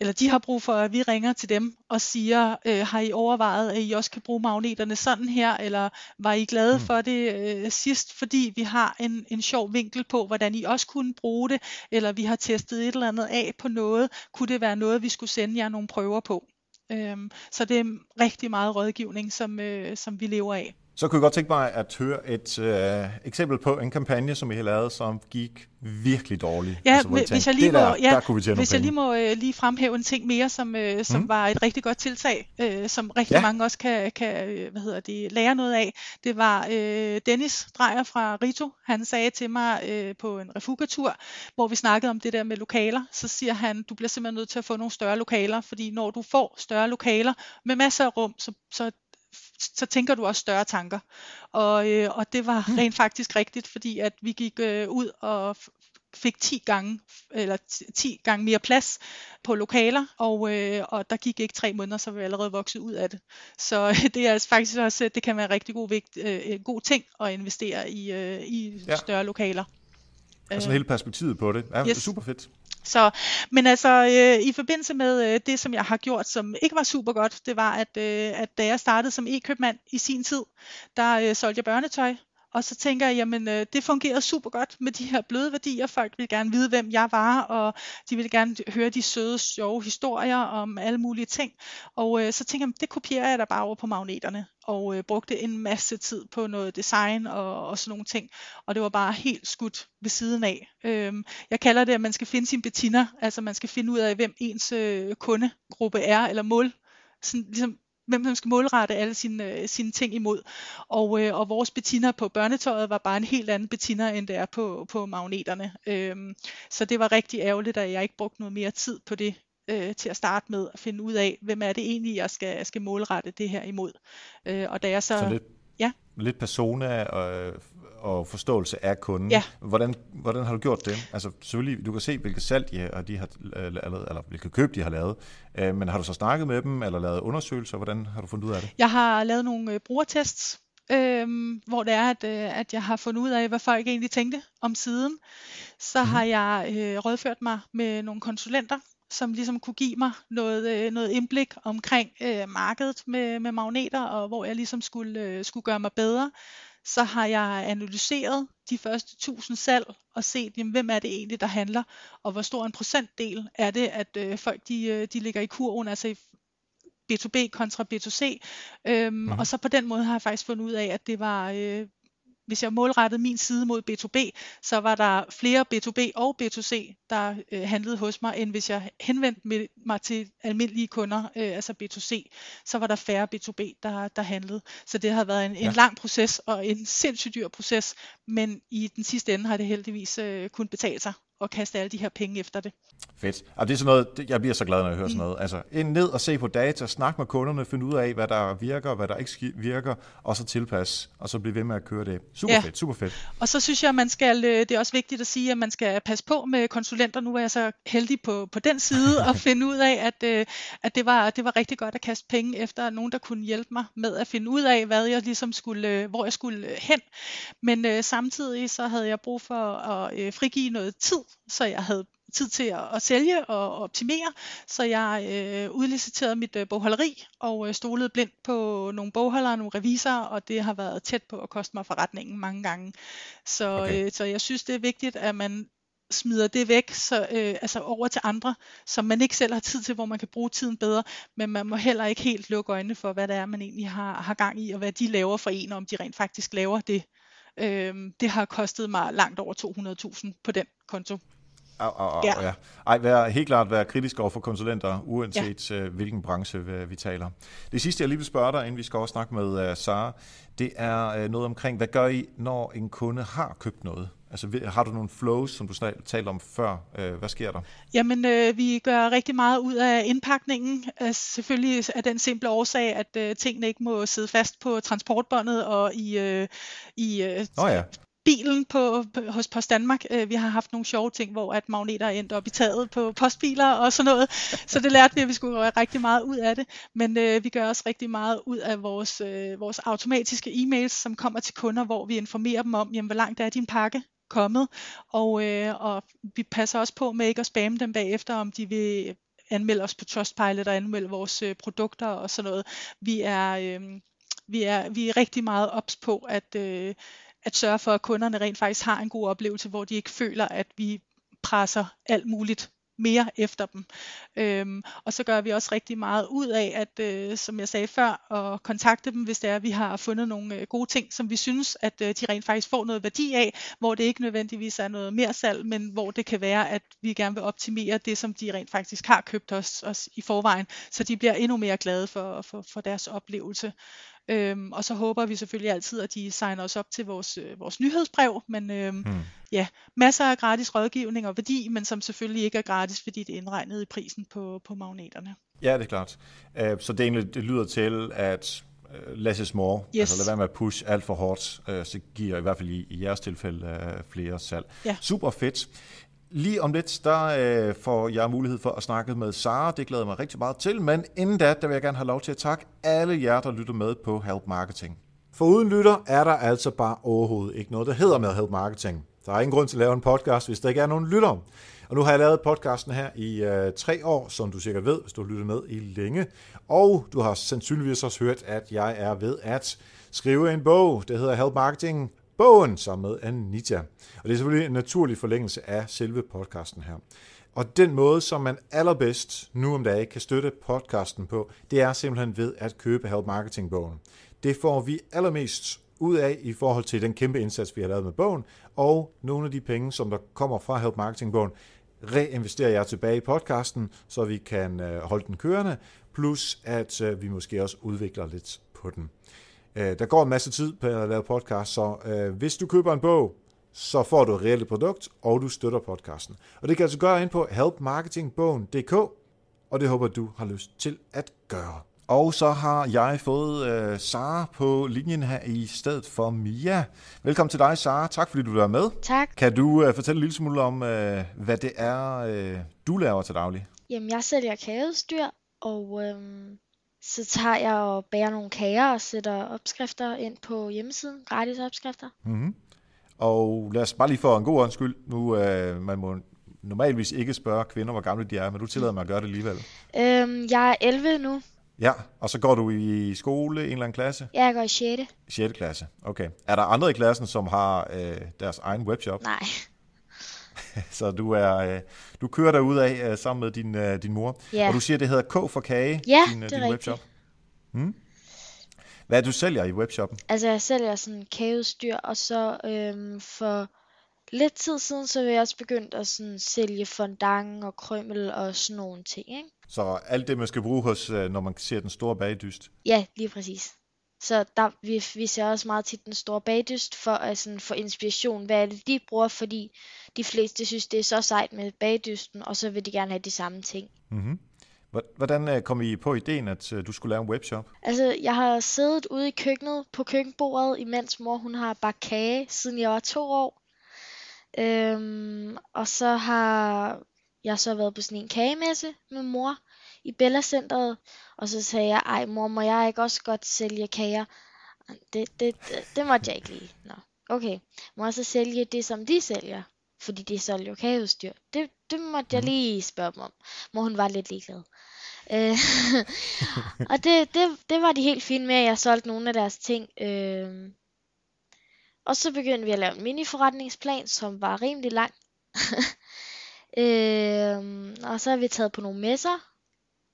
eller de har brug for, at vi ringer til dem og siger, øh, har I overvejet, at I også kan bruge magneterne sådan her, eller var I glade mm. for det øh, sidst, fordi vi har en, en sjov vinkel på, hvordan I også kunne bruge det, eller vi har testet et eller andet af på noget, kunne det være noget, vi skulle sende jer nogle prøver på. Øhm, så det er rigtig meget rådgivning, som, øh, som vi lever af. Så kunne jeg godt tænke mig at høre et øh, eksempel på en kampagne, som I har lavet, som gik virkelig dårligt. Ja, altså, hvis, tænkte, jeg lige må, der, ja, der hvis jeg lige må øh, lige fremhæve en ting mere, som, øh, som mm. var et rigtig godt tiltag, øh, som rigtig ja. mange også kan, kan øh, hvad hedder det, lære noget af. Det var øh, Dennis Drejer fra Rito. Han sagde til mig øh, på en refugatur, hvor vi snakkede om det der med lokaler, så siger han, du bliver simpelthen nødt til at få nogle større lokaler, fordi når du får større lokaler med masser af rum, så, så så tænker du også større tanker. Og, øh, og det var mm. rent faktisk rigtigt, fordi at vi gik øh, ud og fik 10 gange eller 10 gange mere plads på lokaler, og, øh, og der gik ikke tre måneder, så var vi allerede vokset ud af det. Så øh, det er altså faktisk også, det kan være en rigtig god, vigt, øh, en god ting at investere i, øh, i ja. større lokaler. Altså hele perspektivet på det er yes. super fedt. Så, men altså, øh, i forbindelse med øh, det, som jeg har gjort, som ikke var super godt, det var, at, øh, at da jeg startede som e-købmand i sin tid, der øh, solgte jeg børnetøj, og så tænker jeg, jamen øh, det fungerede super godt med de her bløde værdier. Folk vil gerne vide, hvem jeg var, og de vil gerne høre de søde, sjove historier om alle mulige ting. Og øh, så tænker jeg, det kopierer jeg da bare over på magneterne. Og øh, brugte en masse tid på noget design og, og sådan nogle ting. Og det var bare helt skudt ved siden af. Øhm, jeg kalder det, at man skal finde sin betina. Altså man skal finde ud af, hvem ens øh, kundegruppe er, eller mål sådan, ligesom hvem man skal målrette alle sine, øh, sine ting imod. Og, øh, og vores betiner på børnetøjet var bare en helt anden betiner, end det er på, på magneterne. Øhm, så det var rigtig ærgerligt, at jeg ikke brugte noget mere tid på det øh, til at starte med, at finde ud af, hvem er det egentlig, jeg skal, skal målrette det her imod. Øh, og da jeg så... så lidt, ja? lidt persona og og forståelse af kunden. Ja. Hvordan, hvordan har du gjort det? Altså selvfølgelig, du kan se, hvilke salg de har, de har eller, eller hvilke køb de har lavet, øh, men har du så snakket med dem, eller lavet undersøgelser? Hvordan har du fundet ud af det? Jeg har lavet nogle øh, brugertests, øh, hvor det er, at, øh, at jeg har fundet ud af, hvad folk egentlig tænkte om siden. Så mm. har jeg øh, rådført mig med nogle konsulenter, som ligesom kunne give mig noget, øh, noget indblik omkring øh, markedet med, med magneter, og hvor jeg ligesom skulle, øh, skulle gøre mig bedre så har jeg analyseret de første 1000 salg og set, jamen, hvem er det egentlig, der handler, og hvor stor en procentdel er det, at øh, folk de, øh, de ligger i kurven, altså i B2B kontra B2C. Øhm, mm. Og så på den måde har jeg faktisk fundet ud af, at det var øh, hvis jeg målrettede min side mod B2B, så var der flere B2B og B2C, der øh, handlede hos mig, end hvis jeg henvendte mig til almindelige kunder, øh, altså B2C, så var der færre B2B, der, der handlede. Så det har været en, ja. en lang proces og en sindssygt dyr proces, men i den sidste ende har det heldigvis øh, kun betalt sig at kaste alle de her penge efter det. Fedt. Og det er sådan noget, jeg bliver så glad, når jeg hører mm. sådan noget. Altså ind ned og se på data, snak med kunderne, finde ud af, hvad der virker, hvad der ikke virker, og så tilpasse, og så blive ved med at køre det. Super ja. fedt, super fedt. Og så synes jeg, man skal, øh, det er også vigtigt at sige, at man skal passe på med konsulenter. Nu er jeg så heldig på, på den side og finde ud af, at, øh, at det, var, det var rigtig godt at kaste penge efter nogen, der kunne hjælpe mig med at finde ud af, hvad jeg ligesom skulle, øh, hvor jeg skulle hen. Men øh, samtidig så havde jeg brug for at øh, frigive noget tid så jeg havde tid til at, at sælge og optimere, så jeg øh, udliciterede mit øh, bogholderi og øh, stolede blindt på nogle bogholdere, nogle revisorer, og det har været tæt på at koste mig forretningen mange gange. Så, okay. øh, så jeg synes, det er vigtigt, at man smider det væk, så, øh, altså over til andre, som man ikke selv har tid til, hvor man kan bruge tiden bedre, men man må heller ikke helt lukke øjnene for, hvad det er, man egentlig har, har gang i, og hvad de laver for en, om de rent faktisk laver det. Øh, det har kostet mig langt over 200.000 på den konto. Au, au, au, ja. ja. Ej, vær, helt klart være kritisk over for konsulenter, uanset ja. uh, hvilken branche vi taler. Det sidste, jeg lige vil spørge dig, inden vi skal også snakke med uh, Sara, det er uh, noget omkring, hvad gør I, når en kunde har købt noget? Altså har du nogle flows, som du talte om før? Uh, hvad sker der? Jamen, øh, vi gør rigtig meget ud af indpakningen. Altså, selvfølgelig er den simple årsag, at øh, tingene ikke må sidde fast på transportbåndet og i, øh, i øh, oh, ja bilen på, på, hos Post Danmark. Øh, vi har haft nogle sjove ting, hvor at magneter er endt op i taget på postbiler og sådan noget. Så det lærte vi, at vi skulle gøre rigtig meget ud af det. Men øh, vi gør også rigtig meget ud af vores, øh, vores automatiske e-mails, som kommer til kunder, hvor vi informerer dem om, jamen, hvor langt er din pakke kommet. Og, øh, og vi passer også på med ikke at spamme dem bagefter, om de vil anmelde os på Trustpilot og anmelde vores øh, produkter og sådan noget. Vi er, øh, vi er, vi er rigtig meget ops på, at, øh, at sørge for, at kunderne rent faktisk har en god oplevelse, hvor de ikke føler, at vi presser alt muligt mere efter dem. Øhm, og så gør vi også rigtig meget ud af, at øh, som jeg sagde før, at kontakte dem, hvis det er, at vi har fundet nogle øh, gode ting, som vi synes, at øh, de rent faktisk får noget værdi af, hvor det ikke nødvendigvis er noget mere salg, men hvor det kan være, at vi gerne vil optimere det, som de rent faktisk har købt os, os i forvejen, så de bliver endnu mere glade for, for, for deres oplevelse. Øhm, og så håber vi selvfølgelig altid, at de signer os op til vores, øh, vores nyhedsbrev. Men øhm, hmm. ja, masser af gratis rådgivning og værdi, men som selvfølgelig ikke er gratis, fordi det er indregnet i prisen på, på magneterne. Ja, det er klart. Uh, så det, egentlig, det lyder til, at uh, less is more. Yes. Altså lad være med at push alt for hårdt, uh, så giver i hvert fald i, i jeres tilfælde uh, flere salg. Ja. Super fedt. Lige om lidt, der øh, får jeg mulighed for at snakke med Sara. Det glæder mig rigtig meget til. Men inden da, der vil jeg gerne have lov til at takke alle jer, der lytter med på Help Marketing. For uden lytter er der altså bare overhovedet ikke noget, der hedder med Help Marketing. Der er ingen grund til at lave en podcast, hvis der ikke er nogen lytter. Og nu har jeg lavet podcasten her i øh, tre år, som du sikkert ved, hvis du har lyttet med i længe. Og du har sandsynligvis også hørt, at jeg er ved at skrive en bog, der hedder Help Marketing Bogen, sammen med Anita. Og det er selvfølgelig en naturlig forlængelse af selve podcasten her. Og den måde, som man allerbedst nu om dagen kan støtte podcasten på, det er simpelthen ved at købe Help Marketing Bogen. Det får vi allermest ud af i forhold til den kæmpe indsats, vi har lavet med bogen, og nogle af de penge, som der kommer fra Help Marketing Bogen, reinvesterer jeg tilbage i podcasten, så vi kan øh, holde den kørende, plus at øh, vi måske også udvikler lidt på den. Øh, der går en masse tid på at lave podcast, så hvis du køber en bog, så får du et reelt produkt, og du støtter podcasten. Og det kan altså gøre ind på helpmarketingbogen.dk, og det håber du har lyst til at gøre. Og så har jeg fået øh, Sara på linjen her i stedet for Mia. Velkommen til dig, Sara. Tak fordi du er med. Tak. Kan du øh, fortælle en lille smule om, øh, hvad det er, øh, du laver til daglig? Jamen, jeg sælger kageudstyr, og øh, så tager jeg og bærer nogle kager og sætter opskrifter ind på hjemmesiden. Gratis opskrifter. Mm-hmm. Og lad os bare lige for en god skyld. Nu, øh, man må normalvis ikke spørge kvinder, hvor gamle de er, men du tillader mig at gøre det alligevel. Øhm, jeg er 11 nu. Ja, og så går du i skole, en eller anden klasse? Ja, jeg går i 6. 6. klasse, okay. Er der andre i klassen, som har øh, deres egen webshop? Nej. så du er øh, du kører derud af øh, sammen med din, øh, din mor. Ja. Og du siger, det hedder K for kage, ja, din, øh, din rigtigt. webshop. Hmm? Hvad er det, du sælger i webshoppen? Altså, jeg sælger sådan kageudstyr, og så øhm, for lidt tid siden, så vil jeg også begyndt at sådan, sælge fondant og krømmel og sådan nogle ting, ikke? Så alt det, man skal bruge hos, når man ser den store bagdyst? Ja, lige præcis. Så der, vi, vi ser også meget tit den store bagdyst for at sådan, få inspiration. Hvad er det, de bruger? Fordi de fleste synes, det er så sejt med bagdysten, og så vil de gerne have de samme ting. Mm-hmm. Hvordan øh, kom I på ideen, at øh, du skulle lave en webshop? Altså, jeg har siddet ude i køkkenet på køkkenbordet, imens mor hun har bagt kage, siden jeg var to år. Øhm, og så har jeg så været på sådan en kagemesse med mor i Bella Centeret, og så sagde jeg, ej mor, må jeg ikke også godt sælge kager? Det, det, det, det måtte jeg ikke lige. Nå, okay. Må jeg så sælge det, som de sælger? Fordi de sælger jo kageudstyr. Det, det måtte jeg lige spørge dem om. Mor hun var lidt ligeglad. Øh, og det, det, det var de helt fine med, at jeg solgte nogle af deres ting. Øh, og så begyndte vi at lave en mini-forretningsplan, som var rimelig lang. øh, og så har vi taget på nogle messer.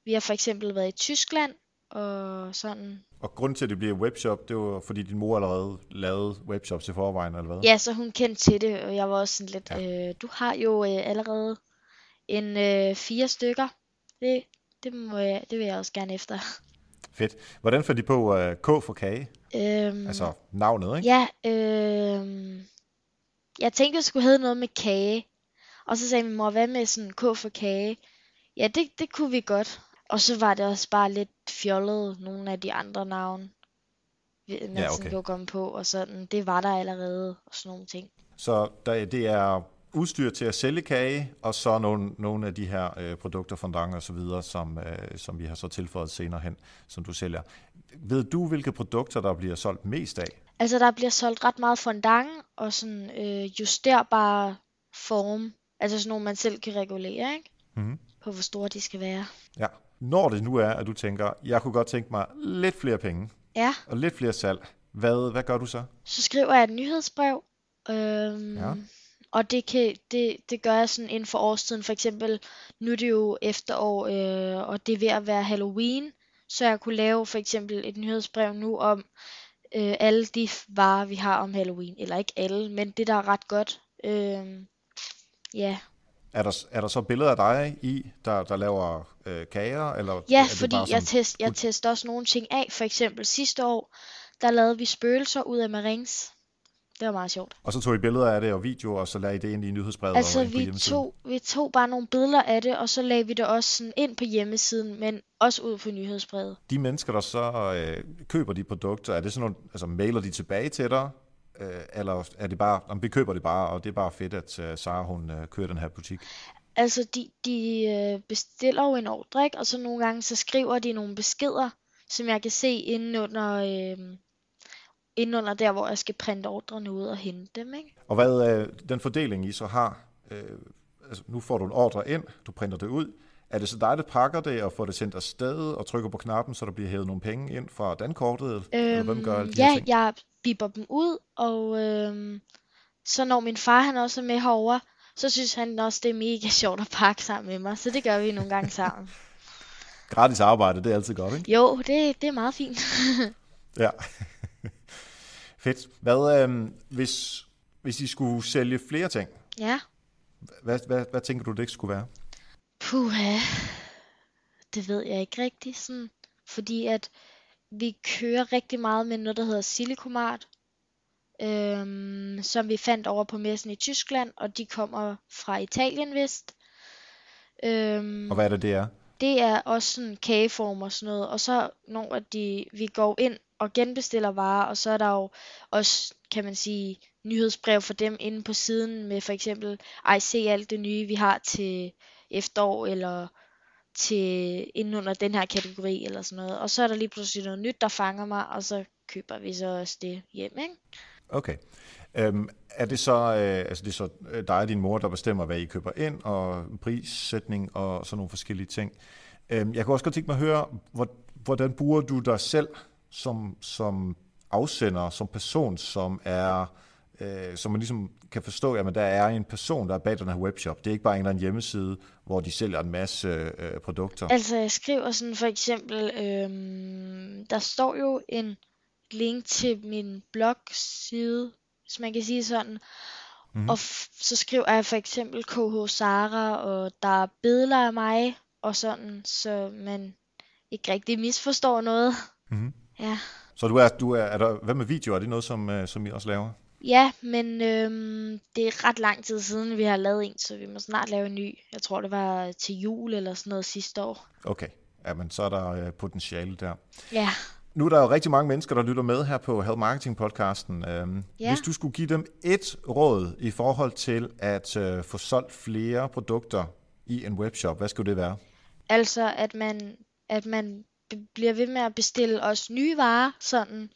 Vi har for eksempel været i Tyskland og sådan. Og grunden til, at det bliver webshop, det var fordi din mor allerede lavede webshops i forvejen, eller hvad? Ja, så hun kendte til det, og jeg var også sådan lidt, ja. øh, du har jo øh, allerede en øh, fire stykker. Det, det, må jeg, det vil jeg også gerne efter. Fedt. Hvordan får de på uh, K for kage? Øhm, altså navnet, ikke? Ja, øh, jeg tænkte, det skulle hedde noget med kage. Og så sagde min mor, hvad med sådan K for kage? Ja, det, det kunne vi godt. Og så var det også bare lidt fjollet, nogle af de andre navne. Man ja, okay. kunne komme på, og sådan, det var der allerede, og sådan nogle ting. Så der, det er udstyr til at sælge kage, og så nogle, nogle af de her øh, produkter, fondant og så videre, som, øh, som vi har så tilføjet senere hen, som du sælger. Ved du, hvilke produkter, der bliver solgt mest af? Altså, der bliver solgt ret meget fondant og sådan øh, justerbare form. Altså sådan nogle, man selv kan regulere, ikke? Mm-hmm. På hvor store de skal være. Ja. Når det nu er, at du tænker, jeg kunne godt tænke mig lidt flere penge, ja. og lidt flere salg, hvad, hvad gør du så? Så skriver jeg et nyhedsbrev, øhm, ja. og det, kan, det, det gør jeg sådan inden for årstiden. For eksempel, nu er det jo efterår, øh, og det er ved at være Halloween, så jeg kunne lave for eksempel et nyhedsbrev nu om øh, alle de varer, vi har om Halloween. Eller ikke alle, men det der er ret godt. Øh, ja. Er der, er der så billeder af dig i, der, der laver øh, kager? Eller ja, fordi jeg, test, jeg tester også nogle ting af. For eksempel sidste år, der lavede vi spøgelser ud af marings. Det var meget sjovt. Og så tog I billeder af det og videoer, og så lagde I det ind i nyhedsbrevet? Altså, vi tog, vi tog bare nogle billeder af det, og så lagde vi det også sådan ind på hjemmesiden, men også ud på nyhedsbrevet. De mennesker, der så øh, køber de produkter, er det sådan nogle, altså mailer de tilbage til dig? Øh, eller er det bare, om vi køber det bare, og det er bare fedt, at uh, Sara hun uh, kører den her butik? Altså, de, de øh, bestiller jo en ordre, ikke? og så nogle gange, så skriver de nogle beskeder, som jeg kan se inde under, øh, ind under der, hvor jeg skal printe ordrene ud og hente dem. Ikke? Og hvad er den fordeling, I så har? Øh, altså, nu får du en ordre ind, du printer det ud. Er det så dig, der pakker det og får det sendt afsted og trykker på knappen, så der bliver hævet nogle penge ind fra dankortet? Øhm, eller hvem gør alle de ja, her ting? jeg bipper dem ud, og øhm, så når min far han også er med herover, så synes han også, det er mega sjovt at pakke sammen med mig. Så det gør vi nogle gange sammen. Gratis arbejde, det er altid godt, ikke? Jo, det, det er meget fint. Ja. Fedt. Hvad, øh, hvis, hvis I skulle sælge flere ting, ja. hvad, hvad, hvad tænker du, det ikke skulle være? Puha. Det ved jeg ikke rigtig sådan. Fordi at vi kører rigtig meget med noget, der hedder Silicomart. Øhm, som vi fandt over på messen i Tyskland, og de kommer fra Italien vist. Øhm, Og hvad er det, det er? det er også sådan kageform og sådan noget. Og så af de, vi går ind og genbestiller varer, og så er der jo også, kan man sige, nyhedsbrev for dem inde på siden med for eksempel, ej se alt det nye, vi har til efterår, eller til inden under den her kategori, eller sådan noget. Og så er der lige pludselig noget nyt, der fanger mig, og så køber vi så også det hjem, ikke? Okay. Øhm, er det så, øh, altså det er så øh, dig og din mor, der bestemmer, hvad I køber ind, og prissætning og sådan nogle forskellige ting. Øhm, jeg kunne også godt tænke mig at høre, hvor, hvordan bruger du dig selv som, som afsender, som person, som er, øh, som man ligesom kan forstå, at der er en person, der er bag den her webshop. Det er ikke bare en eller anden hjemmeside, hvor de sælger en masse øh, produkter. Altså, jeg skriver sådan for eksempel, øhm, der står jo en link til min blogside, hvis man kan sige sådan. Mm-hmm. Og f- så skriver jeg for eksempel KH Sara, og der er billeder af mig, og sådan, så man ikke rigtig misforstår noget. Mm-hmm. Ja. Så du er, du er, er der, hvad med video? Er det noget, som, øh, som I også laver? Ja, men øhm, det er ret lang tid siden, vi har lavet en, så vi må snart lave en ny. Jeg tror, det var til jul eller sådan noget sidste år. Okay, jamen så er der øh, potentiale der. Ja, Nu er der jo rigtig mange mennesker, der lytter med her på Health Marketing podcasten. Øhm, Ja. Hvis du skulle give dem et råd i forhold til at øh, få solgt flere produkter i en webshop, hvad skulle det være? altså at man, at man bliver ved med at bestille også nye varer, sådan.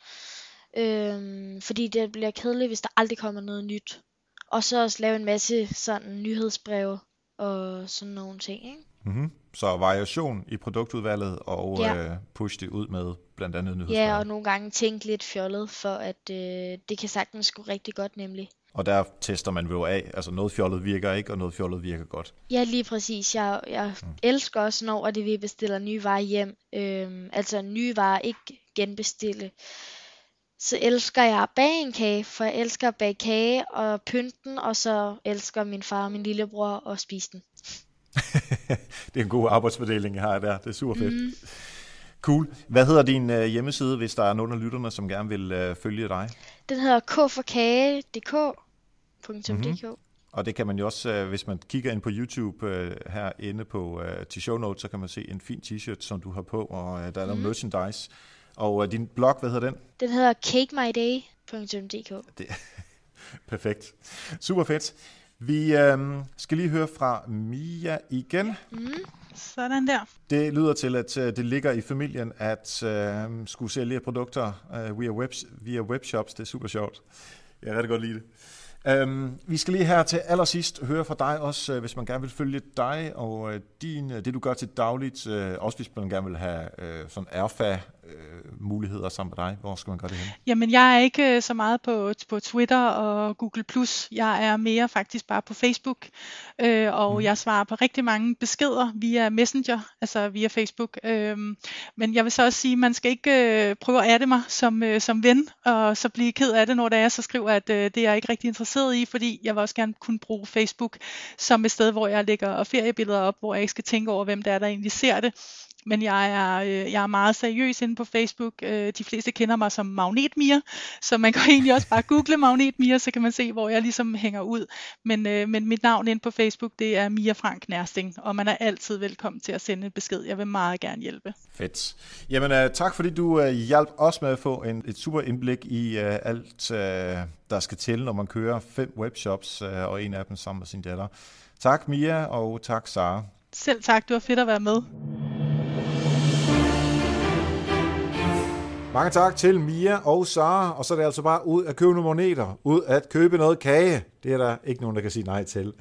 Øhm, fordi det bliver kedeligt, hvis der aldrig kommer noget nyt. Og så også lave en masse sådan nyhedsbreve og sådan nogle ting, ikke? Mm-hmm. Så variation i produktudvalget og Ja. øh, push det ud med blandt andet nyhedsbreve. Ja, og nogle gange tænke lidt fjollet, for at øh, det kan sagtens gå rigtig godt nemlig. Og der tester man jo af, altså noget fjollet virker ikke, og noget fjollet virker godt. Ja, lige præcis. Jeg, jeg mm. elsker også, når at vi bestiller nye varer hjem. Øhm, altså nye varer, ikke genbestille. Så elsker jeg at bage en kage, for jeg elsker at bage kage og pynte den, og så elsker min far og min lillebror at spise den. det er en god arbejdsfordeling, jeg har der. Det er super fedt. Mm. Cool. Hvad hedder din øh, hjemmeside, hvis der er nogen af lytterne, som gerne vil øh, følge dig? Den hedder kforkage.dk. Mm-hmm. Og det kan man jo også, øh, hvis man kigger ind på YouTube øh, herinde på øh, til show notes, så kan man se en fin t-shirt, som du har på, og øh, der er noget Mhm. merchandise. Og øh, din blog, hvad hedder den? Den hedder cakemyday.dk. Det, perfekt. Super fedt. Vi øh, skal lige høre fra Mia igen. Sådan der. Det lyder til, at øh, det ligger i familien at øh, skulle sælge produkter øh, via, webs, via webshops. Det er super sjovt. Jeg kan rigtig godt lide det. Um, vi skal lige her til allersidst høre fra dig også, øh, hvis man gerne vil følge dig og øh, din, det du gør til dagligt, øh, også hvis man gerne vil have øh, sådan erfa øh, muligheder sammen med dig. Hvor skal man gøre det hen? Jamen, jeg er ikke øh, så meget på, på Twitter og Google+. Jeg er mere faktisk bare på Facebook, øh, og mm. jeg svarer på rigtig mange beskeder via Messenger, altså via Facebook. Øh, men jeg vil så også sige, at man skal ikke øh, prøve at adde mig som, øh, som ven, og så blive ked af det, når det er, så skriver at øh, det er jeg ikke rigtig interesseret i, fordi jeg vil også gerne kunne bruge Facebook som et sted, hvor jeg lægger feriebilleder op, hvor jeg ikke skal tænke over, hvem det er, der egentlig ser det. Men jeg er, øh, jeg er meget seriøs inde på Facebook. Øh, de fleste kender mig som Magnetmia, så man kan egentlig også bare google Magnetmia, så kan man se, hvor jeg ligesom hænger ud. Men, øh, men mit navn inde på Facebook, det er Mia Frank Nærsting, og man er altid velkommen til at sende en besked. Jeg vil meget gerne hjælpe. Fedt. Jamen øh, tak fordi du øh, hjalp os med at få en, et super indblik i øh, alt, øh, der skal til, når man kører fem webshops, øh, og en af dem sammen med sin datter. Tak Mia, og tak Sara. Selv tak, du var fedt at være med. Mange tak til Mia og Sara, og så er det altså bare ud at købe nogle moneter, ud at købe noget kage. Det er der ikke nogen, der kan sige nej til.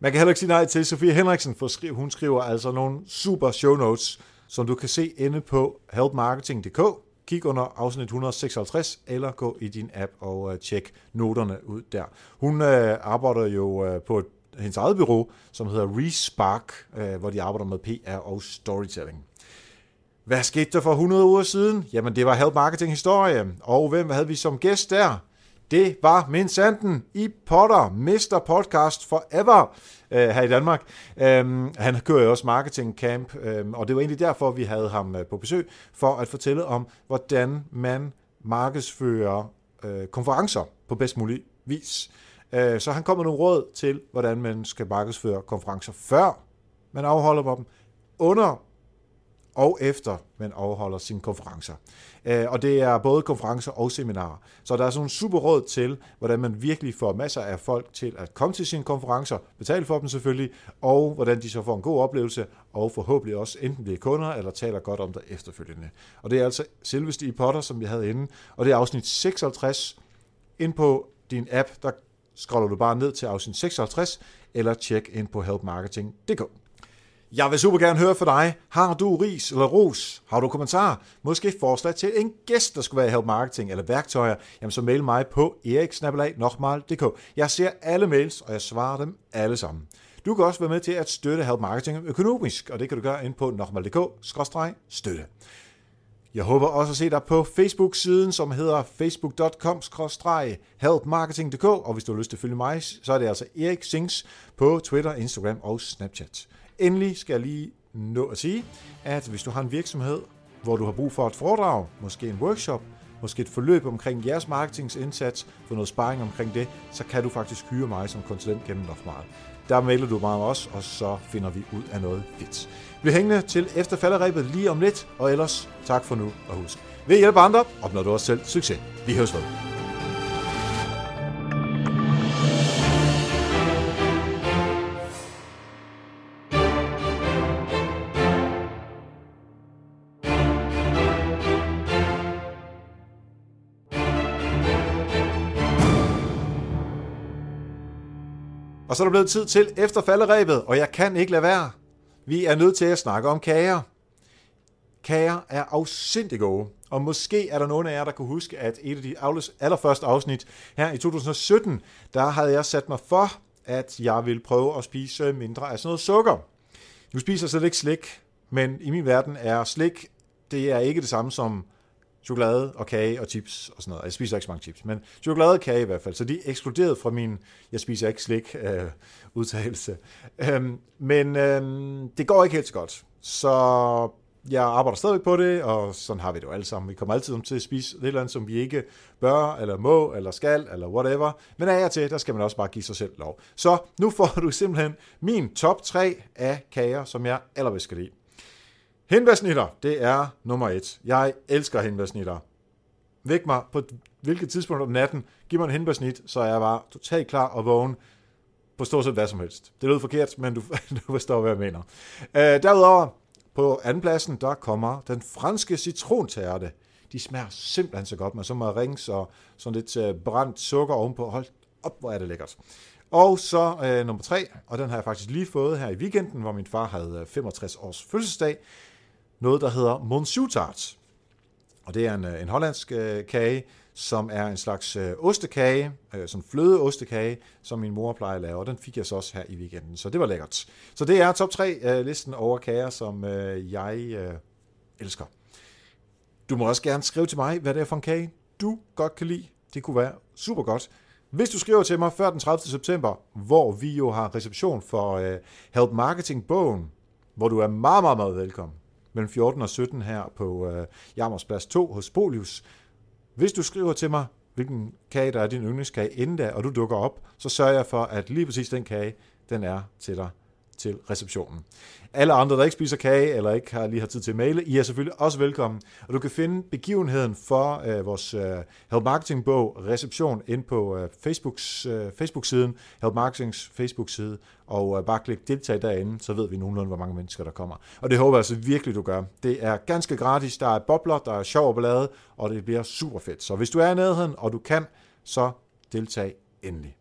Man kan heller ikke sige nej til Sofie Henriksen, for hun skriver altså nogle super show notes, som du kan se inde på helpmarketing.dk. Kig under afsnit 156, eller gå i din app og øh, tjek noterne ud der. Hun øh, arbejder jo øh, på et, hendes eget bureau, som hedder Respark, uh, hvor de arbejder med PR og storytelling. Hvad skete der for 100 uger siden? Jamen, det var Help Marketing Historie. Og hvem havde vi som gæst der? Det var min sanden i Potter, Mr. Podcast Forever øh, her i Danmark. Øhm, han kører jo også Marketing Camp, øhm, og det var egentlig derfor, vi havde ham øh, på besøg, for at fortælle om, hvordan man markedsfører øh, konferencer på bedst mulig vis. Øh, så han kommer nogle råd til, hvordan man skal markedsføre konferencer, før man afholder dem, under og efter man afholder sine konferencer. Øh, og det er både konferencer og seminarer. Så der er sådan en super råd til, hvordan man virkelig får masser af folk til at komme til sine konferencer, betale for dem selvfølgelig, og hvordan de så får en god oplevelse, og forhåbentlig også enten bliver kunder, eller taler godt om det efterfølgende. Og det er altså selveste i Potter, som vi havde inde, og det er afsnit 56. Ind på din app, der scroller du bare ned til afsnit 56, eller tjek ind på helpmarketing.dk. Jeg vil super gerne høre fra dig. Har du ris eller ros? Har du kommentarer? Måske forslag til en gæst, der skulle være i Help Marketing eller værktøjer? Jamen så mail mig på eriksnabelag.dk. Jeg ser alle mails, og jeg svarer dem alle sammen. Du kan også være med til at støtte Help Marketing økonomisk, og det kan du gøre ind på nokmal.dk-støtte. Jeg håber også at se dig på Facebook-siden, som hedder facebook.com-helpmarketing.dk, og hvis du har lyst til at følge mig, så er det altså Erik Sings på Twitter, Instagram og Snapchat. Endelig skal jeg lige nå at sige, at hvis du har en virksomhed, hvor du har brug for et foredrag, måske en workshop, måske et forløb omkring jeres marketingsindsats, for noget sparring omkring det, så kan du faktisk hyre mig som konsulent gennem Lofmart. Der melder du mig også, og så finder vi ud af noget fedt. Vi hængende til efter falderæbet lige om lidt, og ellers tak for nu, og husk, ved hjælpe andre, opnår du også selv succes. Vi høres ved. Og så er der blevet tid til efter falderæbet, og jeg kan ikke lade være. Vi er nødt til at snakke om kager. Kager er afsindig gode, og måske er der nogen af jer, der kan huske, at et af de allerførste afsnit her i 2017, der havde jeg sat mig for, at jeg ville prøve at spise mindre af sådan noget sukker. Nu spiser jeg slet ikke slik, men i min verden er slik, det er ikke det samme som chokolade og kage og chips og sådan noget. Jeg spiser ikke så mange chips, men chokolade og kage i hvert fald. Så de er ekskluderet fra min, jeg spiser ikke slik, øh, udtalelse. Øhm, men øhm, det går ikke helt så godt. Så jeg arbejder stadigvæk på det, og sådan har vi det jo alle sammen. Vi kommer altid til at spise det eller andet, som vi ikke bør, eller må, eller skal, eller whatever. Men af og til, der skal man også bare give sig selv lov. Så nu får du simpelthen min top 3 af kager, som jeg allerbedst skal lide. Hindbærsnitter, det er nummer et. Jeg elsker hindbærsnitter. Væk mig på hvilket tidspunkt om natten, giv mig en hindbærsnit, så er jeg bare totalt klar og vågen på stort set hvad som helst. Det lyder forkert, men du, du forstår, hvad jeg mener. Øh, derudover, på andenpladsen, der kommer den franske citrontærte. De smager simpelthen så godt, med så meget rings og sådan lidt øh, brændt sukker ovenpå. Hold op, hvor er det lækkert. Og så øh, nummer tre, og den har jeg faktisk lige fået her i weekenden, hvor min far havde øh, 65 års fødselsdag noget, der hedder Monsiutart. Og det er en, øh, en hollandsk øh, kage, som er en slags øh, ostekage, øh, sådan flødeostekage, som min mor plejer at lave, og den fik jeg så også her i weekenden, så det var lækkert. Så det er top 3 øh, listen over kager, som øh, jeg øh, elsker. Du må også gerne skrive til mig, hvad det er for en kage, du godt kan lide. Det kunne være super godt. Hvis du skriver til mig før den 30. september, hvor vi jo har reception for øh, Help Marketing bogen, hvor du er meget, meget, meget velkommen mellem 14 og 17 her på øh, Jammersplads 2 hos Polius. Hvis du skriver til mig, hvilken kage der er din yndlingskage inden da, og du dukker op, så sørger jeg for, at lige præcis den kage, den er til dig til receptionen. Alle andre, der ikke spiser kage, eller ikke har lige har tid til at male, I er selvfølgelig også velkommen. Og du kan finde begivenheden for øh, vores øh, Help Marketing bog Reception ind på øh, Facebooks, øh, Facebook-siden, Help Marketings Facebook-side, og øh, bare klik deltag derinde, så ved vi nogenlunde, hvor mange mennesker der kommer. Og det håber jeg altså virkelig, du gør. Det er ganske gratis, der er bobler, der er sjov og ballade, og det bliver super fedt. Så hvis du er i nærheden, og du kan, så deltag endelig.